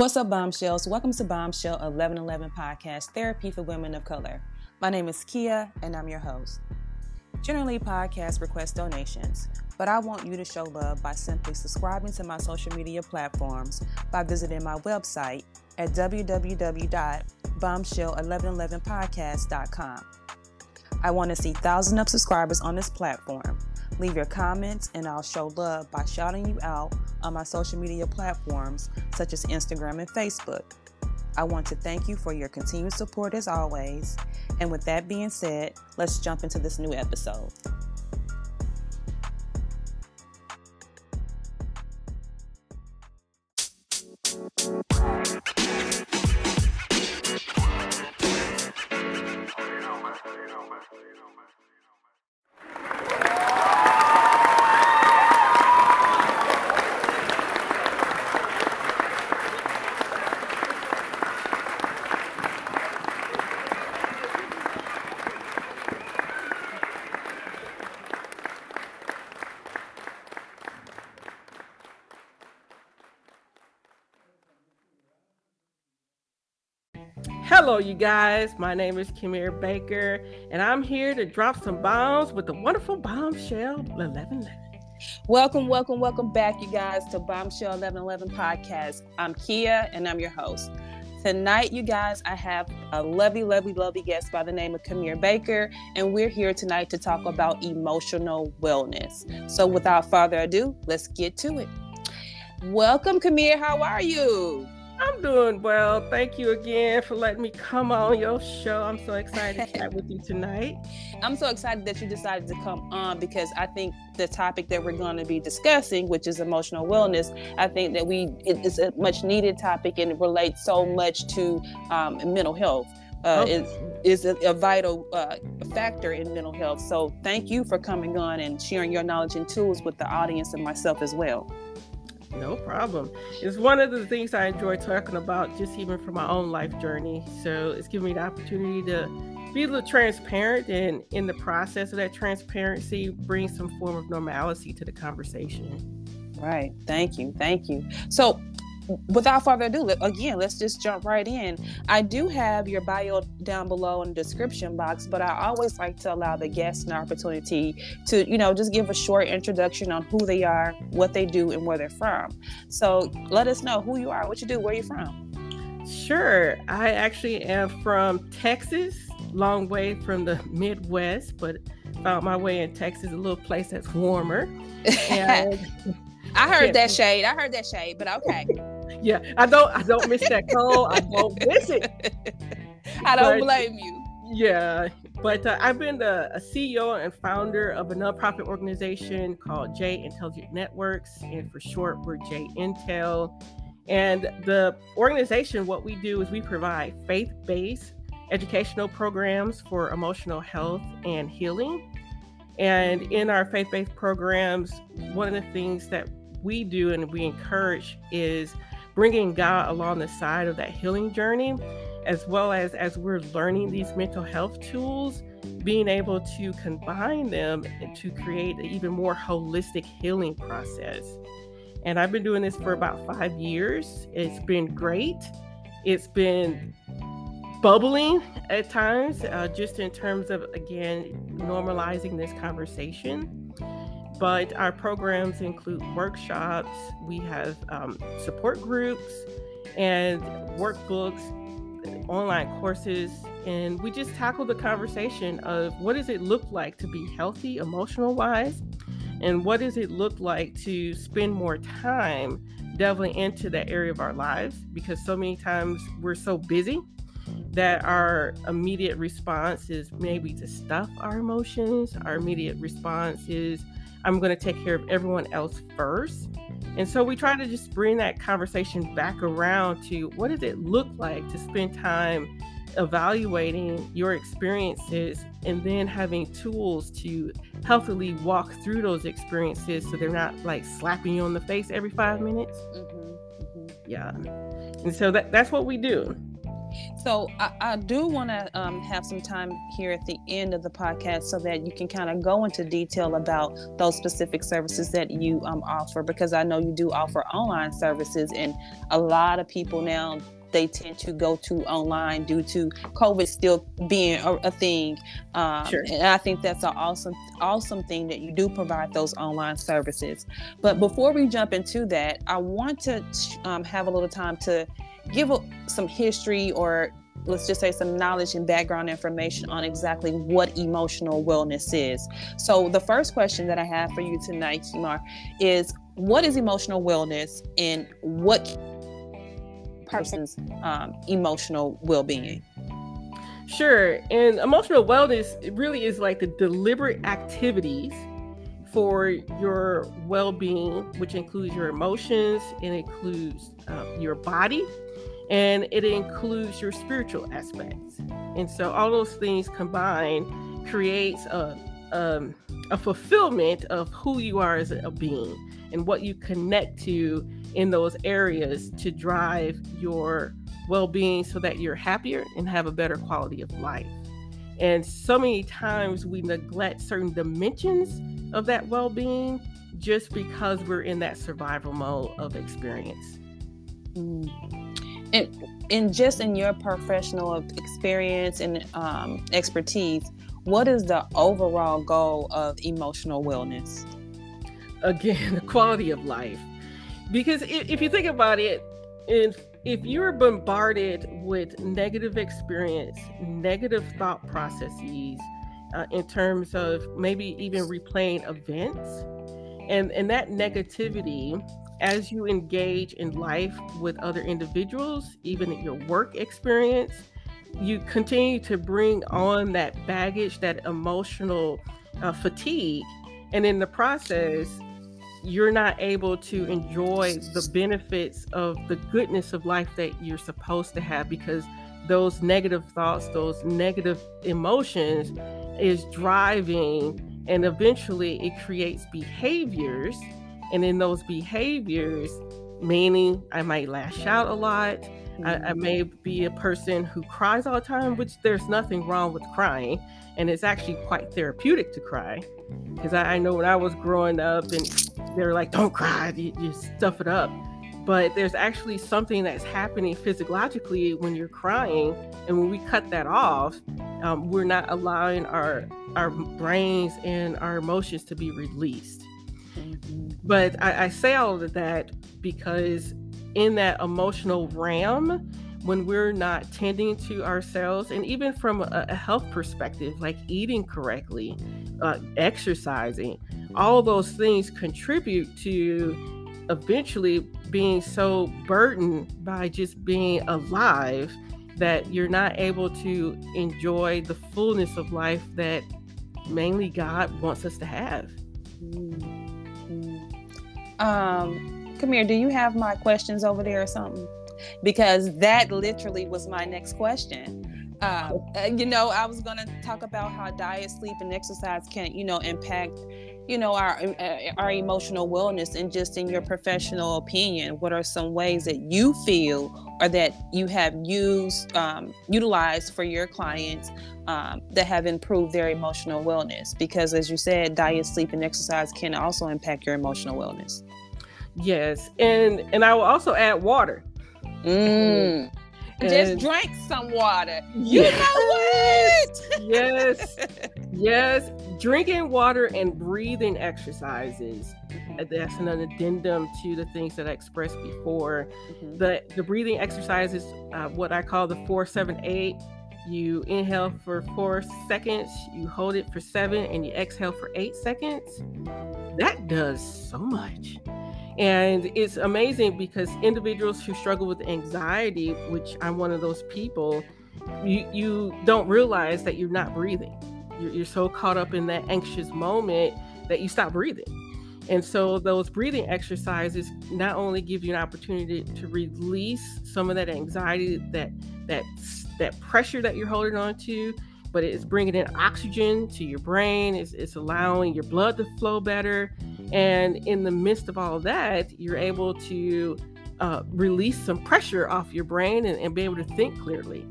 What's up, bombshells? Welcome to Bombshell 1111 Podcast Therapy for Women of Color. My name is Kia, and I'm your host. Generally, podcasts request donations, but I want you to show love by simply subscribing to my social media platforms by visiting my website at www.bombshell1111podcast.com. I want to see thousands of subscribers on this platform. Leave your comments, and I'll show love by shouting you out on my social media platforms such as Instagram and Facebook. I want to thank you for your continued support as always. And with that being said, let's jump into this new episode. Hello, you guys. My name is Kemir Baker, and I'm here to drop some bombs with the wonderful Bombshell 1111. Welcome, welcome, welcome back, you guys, to Bombshell 1111 Podcast. I'm Kia, and I'm your host. Tonight, you guys, I have a lovely, lovely, lovely guest by the name of Kemir Baker, and we're here tonight to talk about emotional wellness. So, without further ado, let's get to it. Welcome, Kemir. How are you? I'm doing well. Thank you again for letting me come on your show. I'm so excited to chat with you tonight. I'm so excited that you decided to come on because I think the topic that we're going to be discussing, which is emotional wellness, I think that we it is a much needed topic and it relates so much to um, mental health. Uh, okay. is, is a, a vital uh, factor in mental health. So thank you for coming on and sharing your knowledge and tools with the audience and myself as well. No problem. It's one of the things I enjoy talking about, just even from my own life journey. So it's given me the opportunity to be a little transparent, and in the process of that transparency, bring some form of normalcy to the conversation. Right. Thank you. Thank you. So, without further ado, again, let's just jump right in. I do have your bio down below in the description box, but I always like to allow the guests an opportunity to, you know, just give a short introduction on who they are, what they do, and where they're from. So let us know who you are, what you do, where you're from. Sure. I actually am from Texas, long way from the Midwest, but found my way in Texas, a little place that's warmer. And I heard that shade. I heard that shade, but okay. Yeah, I don't I don't miss that cold. I don't miss it. I don't but, blame you. Yeah, but uh, I've been the, CEO and founder of a nonprofit organization called J-Intelligence Networks, and for short, we're J Intel. And the organization, what we do is we provide faith-based educational programs for emotional health and healing. And in our faith based programs, one of the things that we do and we encourage is bringing God along the side of that healing journey, as well as as we're learning these mental health tools, being able to combine them to create an even more holistic healing process. And I've been doing this for about five years. It's been great. It's been bubbling at times, uh, just in terms of, again, normalizing this conversation but our programs include workshops, we have um, support groups and workbooks, online courses, and we just tackle the conversation of what does it look like to be healthy emotional wise, and what does it look like to spend more time delving into that area of our lives because so many times we're so busy that our immediate response is maybe to stuff our emotions. Our immediate response is I'm going to take care of everyone else first. And so we try to just bring that conversation back around to what does it look like to spend time evaluating your experiences and then having tools to healthily walk through those experiences so they're not like slapping you on the face every five minutes. Mm-hmm, mm-hmm. Yeah. And so that, that's what we do. So I, I do want to um, have some time here at the end of the podcast so that you can kind of go into detail about those specific services that you um, offer because I know you do offer online services and a lot of people now they tend to go to online due to COVID still being a, a thing. Um, sure. And I think that's an awesome, awesome thing that you do provide those online services. But before we jump into that, I want to um, have a little time to give some history or let's just say some knowledge and background information on exactly what emotional wellness is. So the first question that I have for you tonight, Kemir, is what is emotional wellness and what person's um, emotional well-being? Sure. And emotional wellness really is like the deliberate activities for your well-being, which includes your emotions, it includes uh, your body, and it includes your spiritual aspects. And so all those things combined creates a, um, a fulfillment of who you are as a being and what you connect to in those areas to drive your well-being so that you're happier and have a better quality of life. And so many times we neglect certain dimensions of that well-being just because we're in that survival mode of experience. Mm and, and just in your professional experience and um, expertise, what is the overall goal of emotional wellness? Again, the quality of life. Because if you think about it, if if you're bombarded with negative experience, negative thought processes, uh, in terms of maybe even replaying events, and and that negativity as you engage in life with other individuals, even in your work experience, you continue to bring on that baggage, that emotional uh, fatigue. And in the process, you're not able to enjoy the benefits of the goodness of life that you're supposed to have because those negative thoughts, those negative emotions is driving, and eventually it creates behaviors and in those behaviors, meaning I might lash out a lot. I, I, may be a person who cries all the time, which there's nothing wrong with crying. And it's actually quite therapeutic to cry. Because I, I, know when I was growing up and they're like, don't cry, you, you stuff it up. But there's actually something that's happening physiologically when you're crying. And when we cut that off, um, we're not allowing our, our brains and our emotions to be released. But I, I say all of that because in that emotional realm, when we're not tending to ourselves, and even from a, a health perspective, like eating correctly, uh, exercising, all those things contribute to eventually being so burdened by just being alive that you're not able to enjoy the fullness of life that mainly God wants us to have. Mm. Um, Kemir. Do you have my questions over there or something? Because that literally was my next question. Uh, you know, I was going to talk about how diet, sleep, and exercise can, you know, impact, you know, our uh, our emotional wellness. And just in your professional opinion, what are some ways that you feel or that you have used, um, utilized for your clients um, that have improved their emotional wellness? Because, as you said, diet, sleep, and exercise can also impact your emotional wellness. Yes, and and I will also add water. Mm. Just drink some water. You yes. know what? yes, yes. Drinking water and breathing exercises. Uh, that's an addendum to the things that I expressed before. Mm-hmm. The the breathing exercises, uh, what I call the four seven eight. You inhale for four seconds, you hold it for seven, and you exhale for eight seconds. That does so much. And it's amazing because individuals who struggle with anxiety, which I'm one of those people, you, you don't realize that you're not breathing. You're, you're so caught up in that anxious moment that you stop breathing. And so those breathing exercises not only give you an opportunity to release some of that anxiety, that that that pressure that you're holding on to, but it's bringing in oxygen to your brain. It's, it's allowing your blood to flow better. And in the midst of all of that, you're able to uh, release some pressure off your brain and, and be able to think clearly.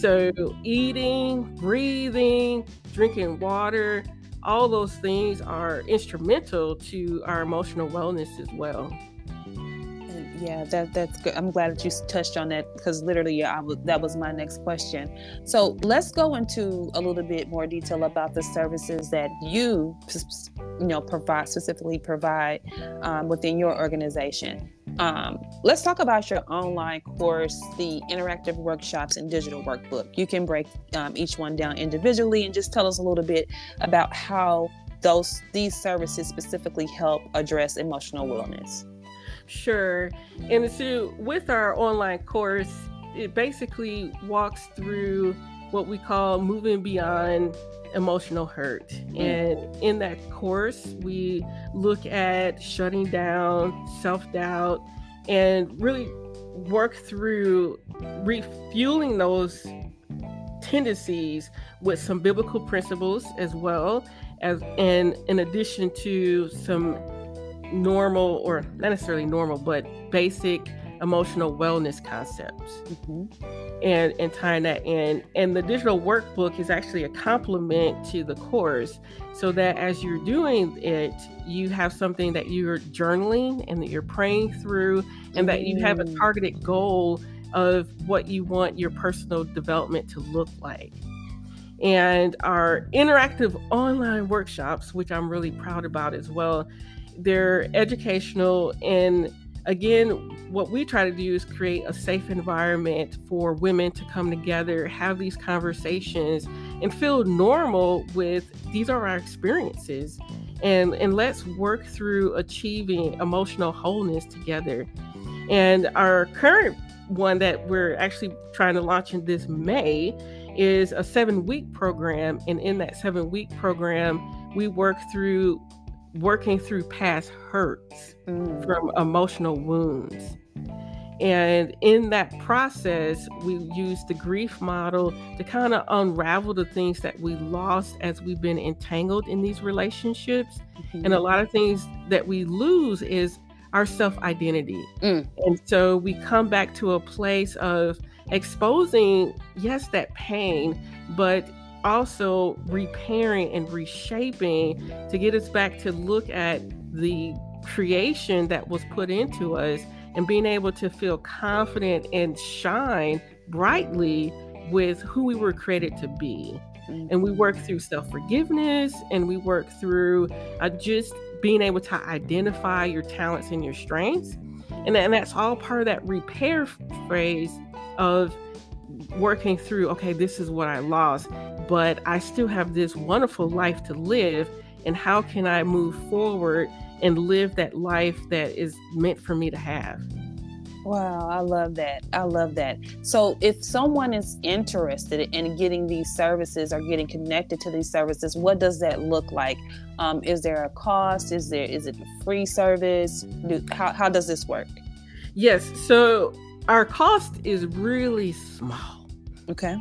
So, eating, breathing, drinking water, all those things are instrumental to our emotional wellness as well. Yeah, that that's good. I'm glad that you touched on that because literally, yeah, was, that was my next question. So let's go into a little bit more detail about the services that you, you know, provide specifically provide um, within your organization. Um, let's talk about your online course, the interactive workshops and digital workbook. You can break um, each one down individually and just tell us a little bit about how those these services specifically help address emotional wellness. Sure. And so with our online course, it basically walks through what we call moving beyond emotional hurt. Mm-hmm. And in that course, we look at shutting down self doubt and really work through refueling those tendencies with some biblical principles as well as and in addition to some normal or not necessarily normal but basic emotional wellness concepts mm-hmm. and and tying that in and the digital workbook is actually a complement to the course so that as you're doing it you have something that you're journaling and that you're praying through and that you have a mm. targeted goal of what you want your personal development to look like and our interactive online workshops which i'm really proud about as well they're educational and again what we try to do is create a safe environment for women to come together have these conversations and feel normal with these are our experiences and and let's work through achieving emotional wholeness together. And our current one that we're actually trying to launch in this may is a seven week program and in that seven week program we work through working through past hurts mm. from emotional wounds. And in that process, we use the grief model to kind of unravel the things that we lost as we've been entangled in these relationships. Mm-hmm. And a lot of things that we lose is our self identity. Mm. And so we come back to a place of exposing, yes, that pain, but also repairing and reshaping to get us back to look at the creation that was put into us and being able to feel confident and shine brightly with who we were created to be. And we work through self forgiveness and we work through uh, just being able to identify your talents and your strengths. And, and that's all part of that repair phrase of working through okay, this is what I lost but I still have this wonderful life to live. And how can I move forward and live that life that is meant for me to have? Wow, I love that. I love that. So, if someone is interested in getting these services or getting connected to these services, what does that look like? Um, is there a cost? Is there is it a free service? Do, how how does this work? Yes. So our cost is really small. Okay.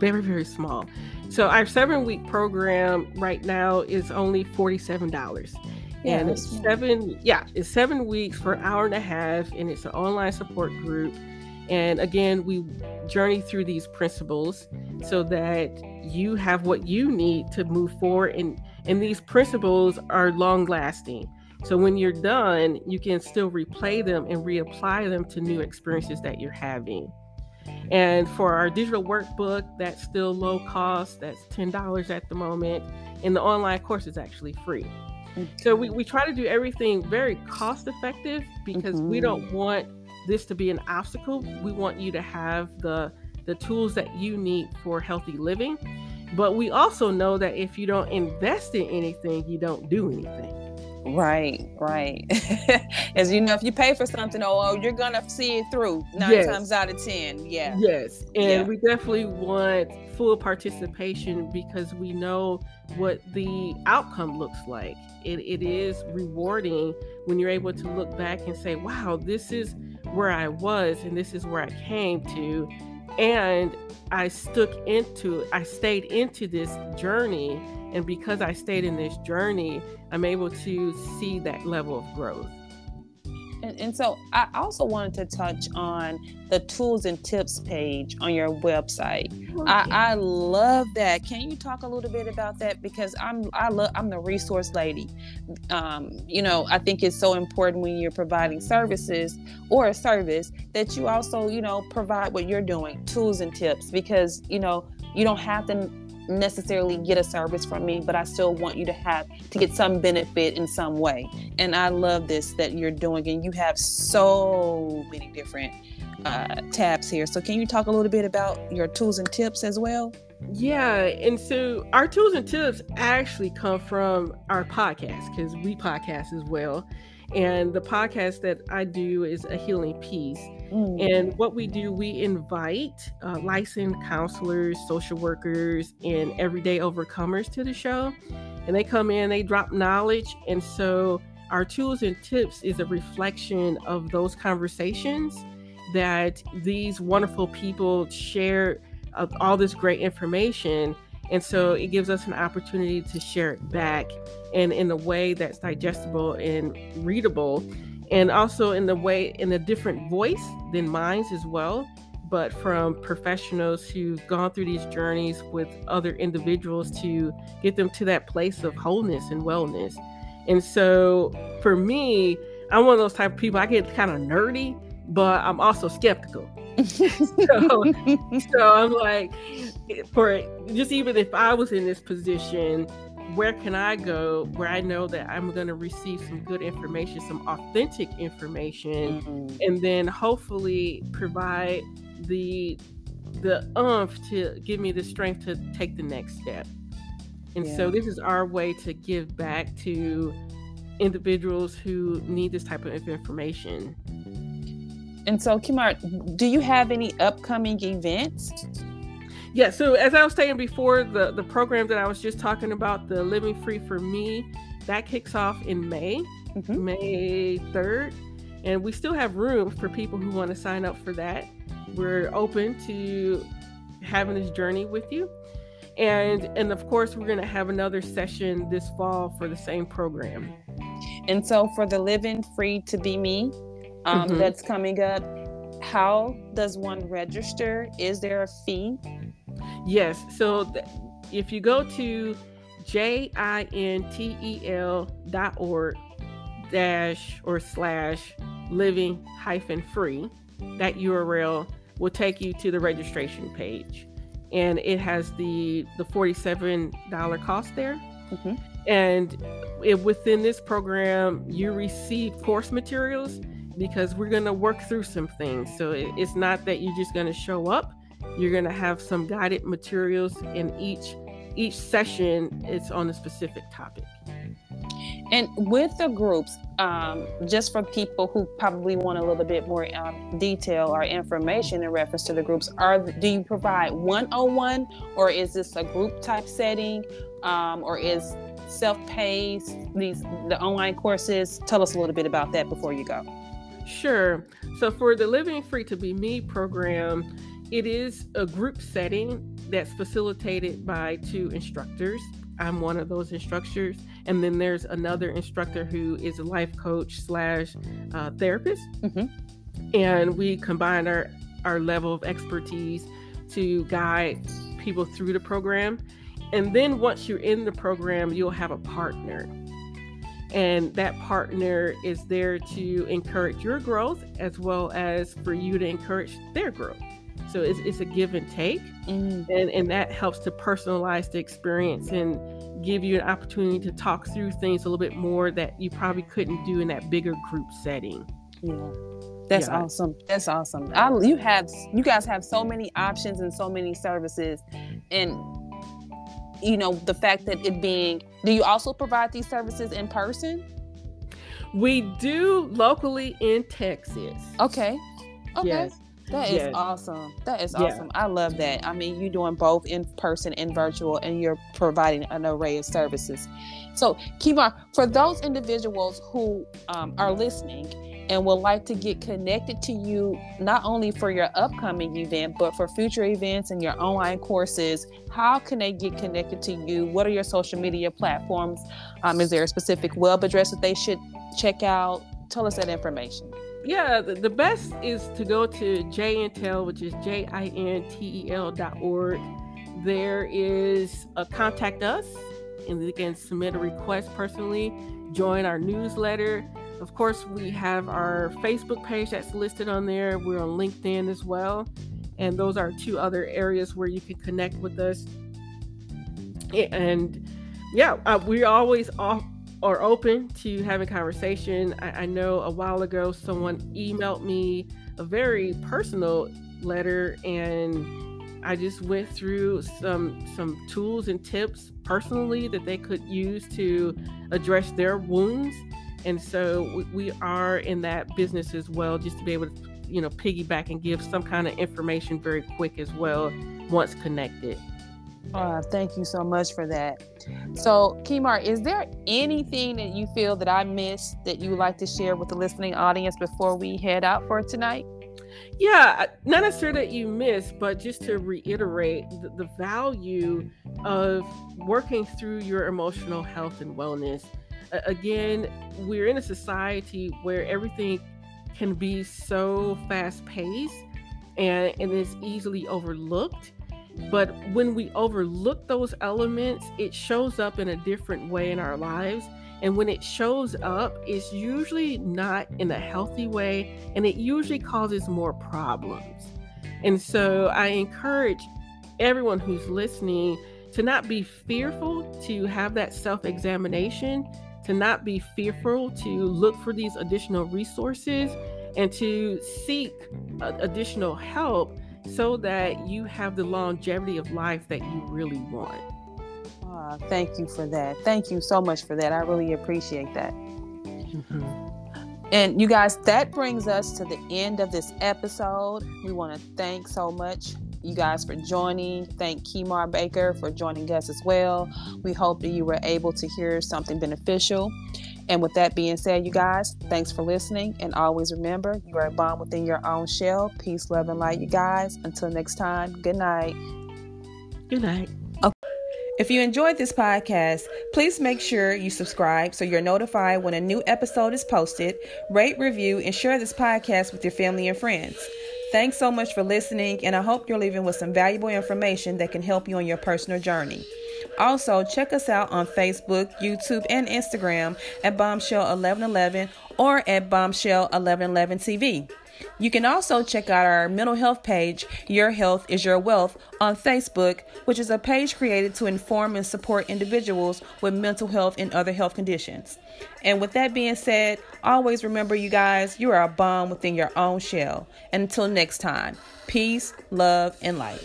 Very very small. So our seven week program right now is only $47. Yeah, and it's seven, yeah, it's seven weeks for an hour and a half, and it's an online support group. And again, we journey through these principles so that you have what you need to move forward. And, and these principles are long lasting. So when you're done, you can still replay them and reapply them to new experiences that you're having. And for our digital workbook, that's still low cost. That's $10 at the moment. And the online course is actually free. So we, we try to do everything very cost effective because mm-hmm. we don't want this to be an obstacle. We want you to have the the tools that you need for healthy living. But we also know that if you don't invest in anything, you don't do anything. Right, right. As you know, if you pay for something, oh, oh you're gonna see it through nine yes. times out of ten. Yeah. Yes, and yeah. we definitely want full participation because we know what the outcome looks like. It, it is rewarding when you're able to look back and say, "Wow, this is where I was, and this is where I came to," and I stuck into, I stayed into this journey and because I stayed in this journey, I'm able to see that level of growth. And, and, so I also wanted to touch on the tools and tips page on your website. Okay. I, I, love that. Can you talk a little bit about that? Because I'm I love I'm the resource lady. Um, you know, I think it's so important when you're providing services or a service that you also, you know, provide what you're doing, tools and tips, because you know, you don't have to necessarily get a service from me, but I still want you to have to get some benefit in some way. And I love this that you're doing, and you have so many different uh, tabs here. So, can you talk a little bit about your tools and tips as well? Yeah, and so our tools and tips actually come from our podcast because we podcast as well. And the podcast that I do is A Healing Piece. Mm. And what we do, we invite uh, licensed counselors, social workers, and everyday overcomers to the show. And they come in, they drop knowledge. And so our tools and tips is a reflection of those conversations that these wonderful people share uh, all this great information and so it gives us an opportunity to share it back and in a way that's digestible and readable, and also in the way in a different voice than mine's as well, but from professionals who've gone through these journeys with other individuals to get them to that place of wholeness and wellness. And so for me, I'm one of those type of people I get kind of nerdy, but I'm also skeptical. so, so I'm like, for just even if I was in this position, where can I go where I know that I'm going to receive some good information, some authentic information, mm-hmm. and then hopefully provide the the umph to give me the strength to take the next step. And yeah. so this is our way to give back to individuals who need this type of information. And so, Kemir, do you have any upcoming events? Yeah, so as I was saying before, the, the program that I was just talking about, the Living Free for Me, that kicks off in May, mm-hmm. May 3rd. And we still have room for people who want to sign up for that. We're open to having this journey with you. And and of course, we're going to have another session this fall for the same program. And so for the Living Free to Be Me, um, mm-hmm. that's coming up, how does one register? Is there a fee? Yes. So th- if you go to jintel dot org dash or slash living hyphen free, that URL will take you to the registration page. And it has the the $47 cost there. Mm-hmm. And it, within this program, you receive course materials because we're going to work through some things. So it, it's not that you're just going to show up. You're going to have some guided materials in each each session. It's on a specific topic. And with the groups um, just for people who probably want a little bit more um, detail or information in reference to the groups are do you provide one-on-one or is this a group type setting? Um, or is self-paced these the online courses? Tell us a little bit about that before you go sure so for the living free to be me program it is a group setting that's facilitated by two instructors. I'm one of those instructors, and then there's another instructor who is a life coach slash uh, therapist, mm-hmm. and we combine our our level of expertise to guide people through the program. And then once you're in the program, you'll have a partner. And that partner is there to encourage your growth as well as for you to encourage their growth. So it's, it's a give and take. Mm. And, and that helps to personalize the experience and give you an opportunity to talk through things a little bit more that you probably couldn't do in that bigger group setting. Yeah. That's yeah. awesome. That's awesome. I, you have you guys have so many options and so many services, and you know the fact that it being. Do you also provide these services in person? We do locally in Texas. Okay. Okay. Yes. That is yes. awesome. That is awesome. Yeah. I love that. I mean, you're doing both in person and virtual, and you're providing an array of services. So, Kemir, for those individuals who um, are listening and would like to get connected to you, not only for your upcoming event, but for future events and your online courses, how can they get connected to you? What are your social media platforms? Um, is there a specific web address that they should check out? tell us that information. Yeah, the, the best is to go to JIntel, which is J I N T E L dot org. There is a contact us, and you can submit a request personally, join our newsletter. Of course, we have our Facebook page that's listed on there. We're on LinkedIn as well. And those are two other areas where you can connect with us. And yeah, uh, we always are open to having conversation. I, I know a while ago someone emailed me a very personal letter and I just went through some some tools and tips personally that they could use to address their wounds. And so we, we are in that business as well, just to be able to, you know, piggyback and give some kind of information very quick as well once connected. Uh, thank you so much for that. So, Kemir, is there anything that you feel that I missed that you would like to share with the listening audience before we head out for tonight? Yeah, not necessarily that you missed, but just to reiterate the, the value of working through your emotional health and wellness. Again, we're in a society where everything can be so fast paced and, and is easily overlooked but when we overlook those elements, it shows up in a different way in our lives. And when it shows up, it's usually not in a healthy way and it usually causes more problems. And so I encourage everyone who's listening to not be fearful to have that self examination, to not be fearful to look for these additional resources and to seek additional help so that you have the longevity of life that you really want. Uh, thank you for that. Thank you so much for that. I really appreciate that. Mm-hmm. And you guys, that brings us to the end of this episode. We want to thank so much you guys for joining. Thank Kemir Baker for joining us as well. We hope that you were able to hear something beneficial. And with that being said, you guys, thanks for listening. And always remember, you are a bomb within your own shell. Peace, love, and light, you guys. Until next time, good night. Good night. Okay. If you enjoyed this podcast, please make sure you subscribe so you're notified when a new episode is posted. Rate, review, and share this podcast with your family and friends. Thanks so much for listening, and I hope you're leaving with some valuable information that can help you on your personal journey. Also, check us out on Facebook, YouTube, and Instagram at Bombshell 1111 or at Bombshell 1111 TV. You can also check out our mental health page, Your Health is Your Wealth, on Facebook, which is a page created to inform and support individuals with mental health and other health conditions. And with that being said, always remember, you guys, you are a bomb within your own shell. And until next time, peace, love, and light.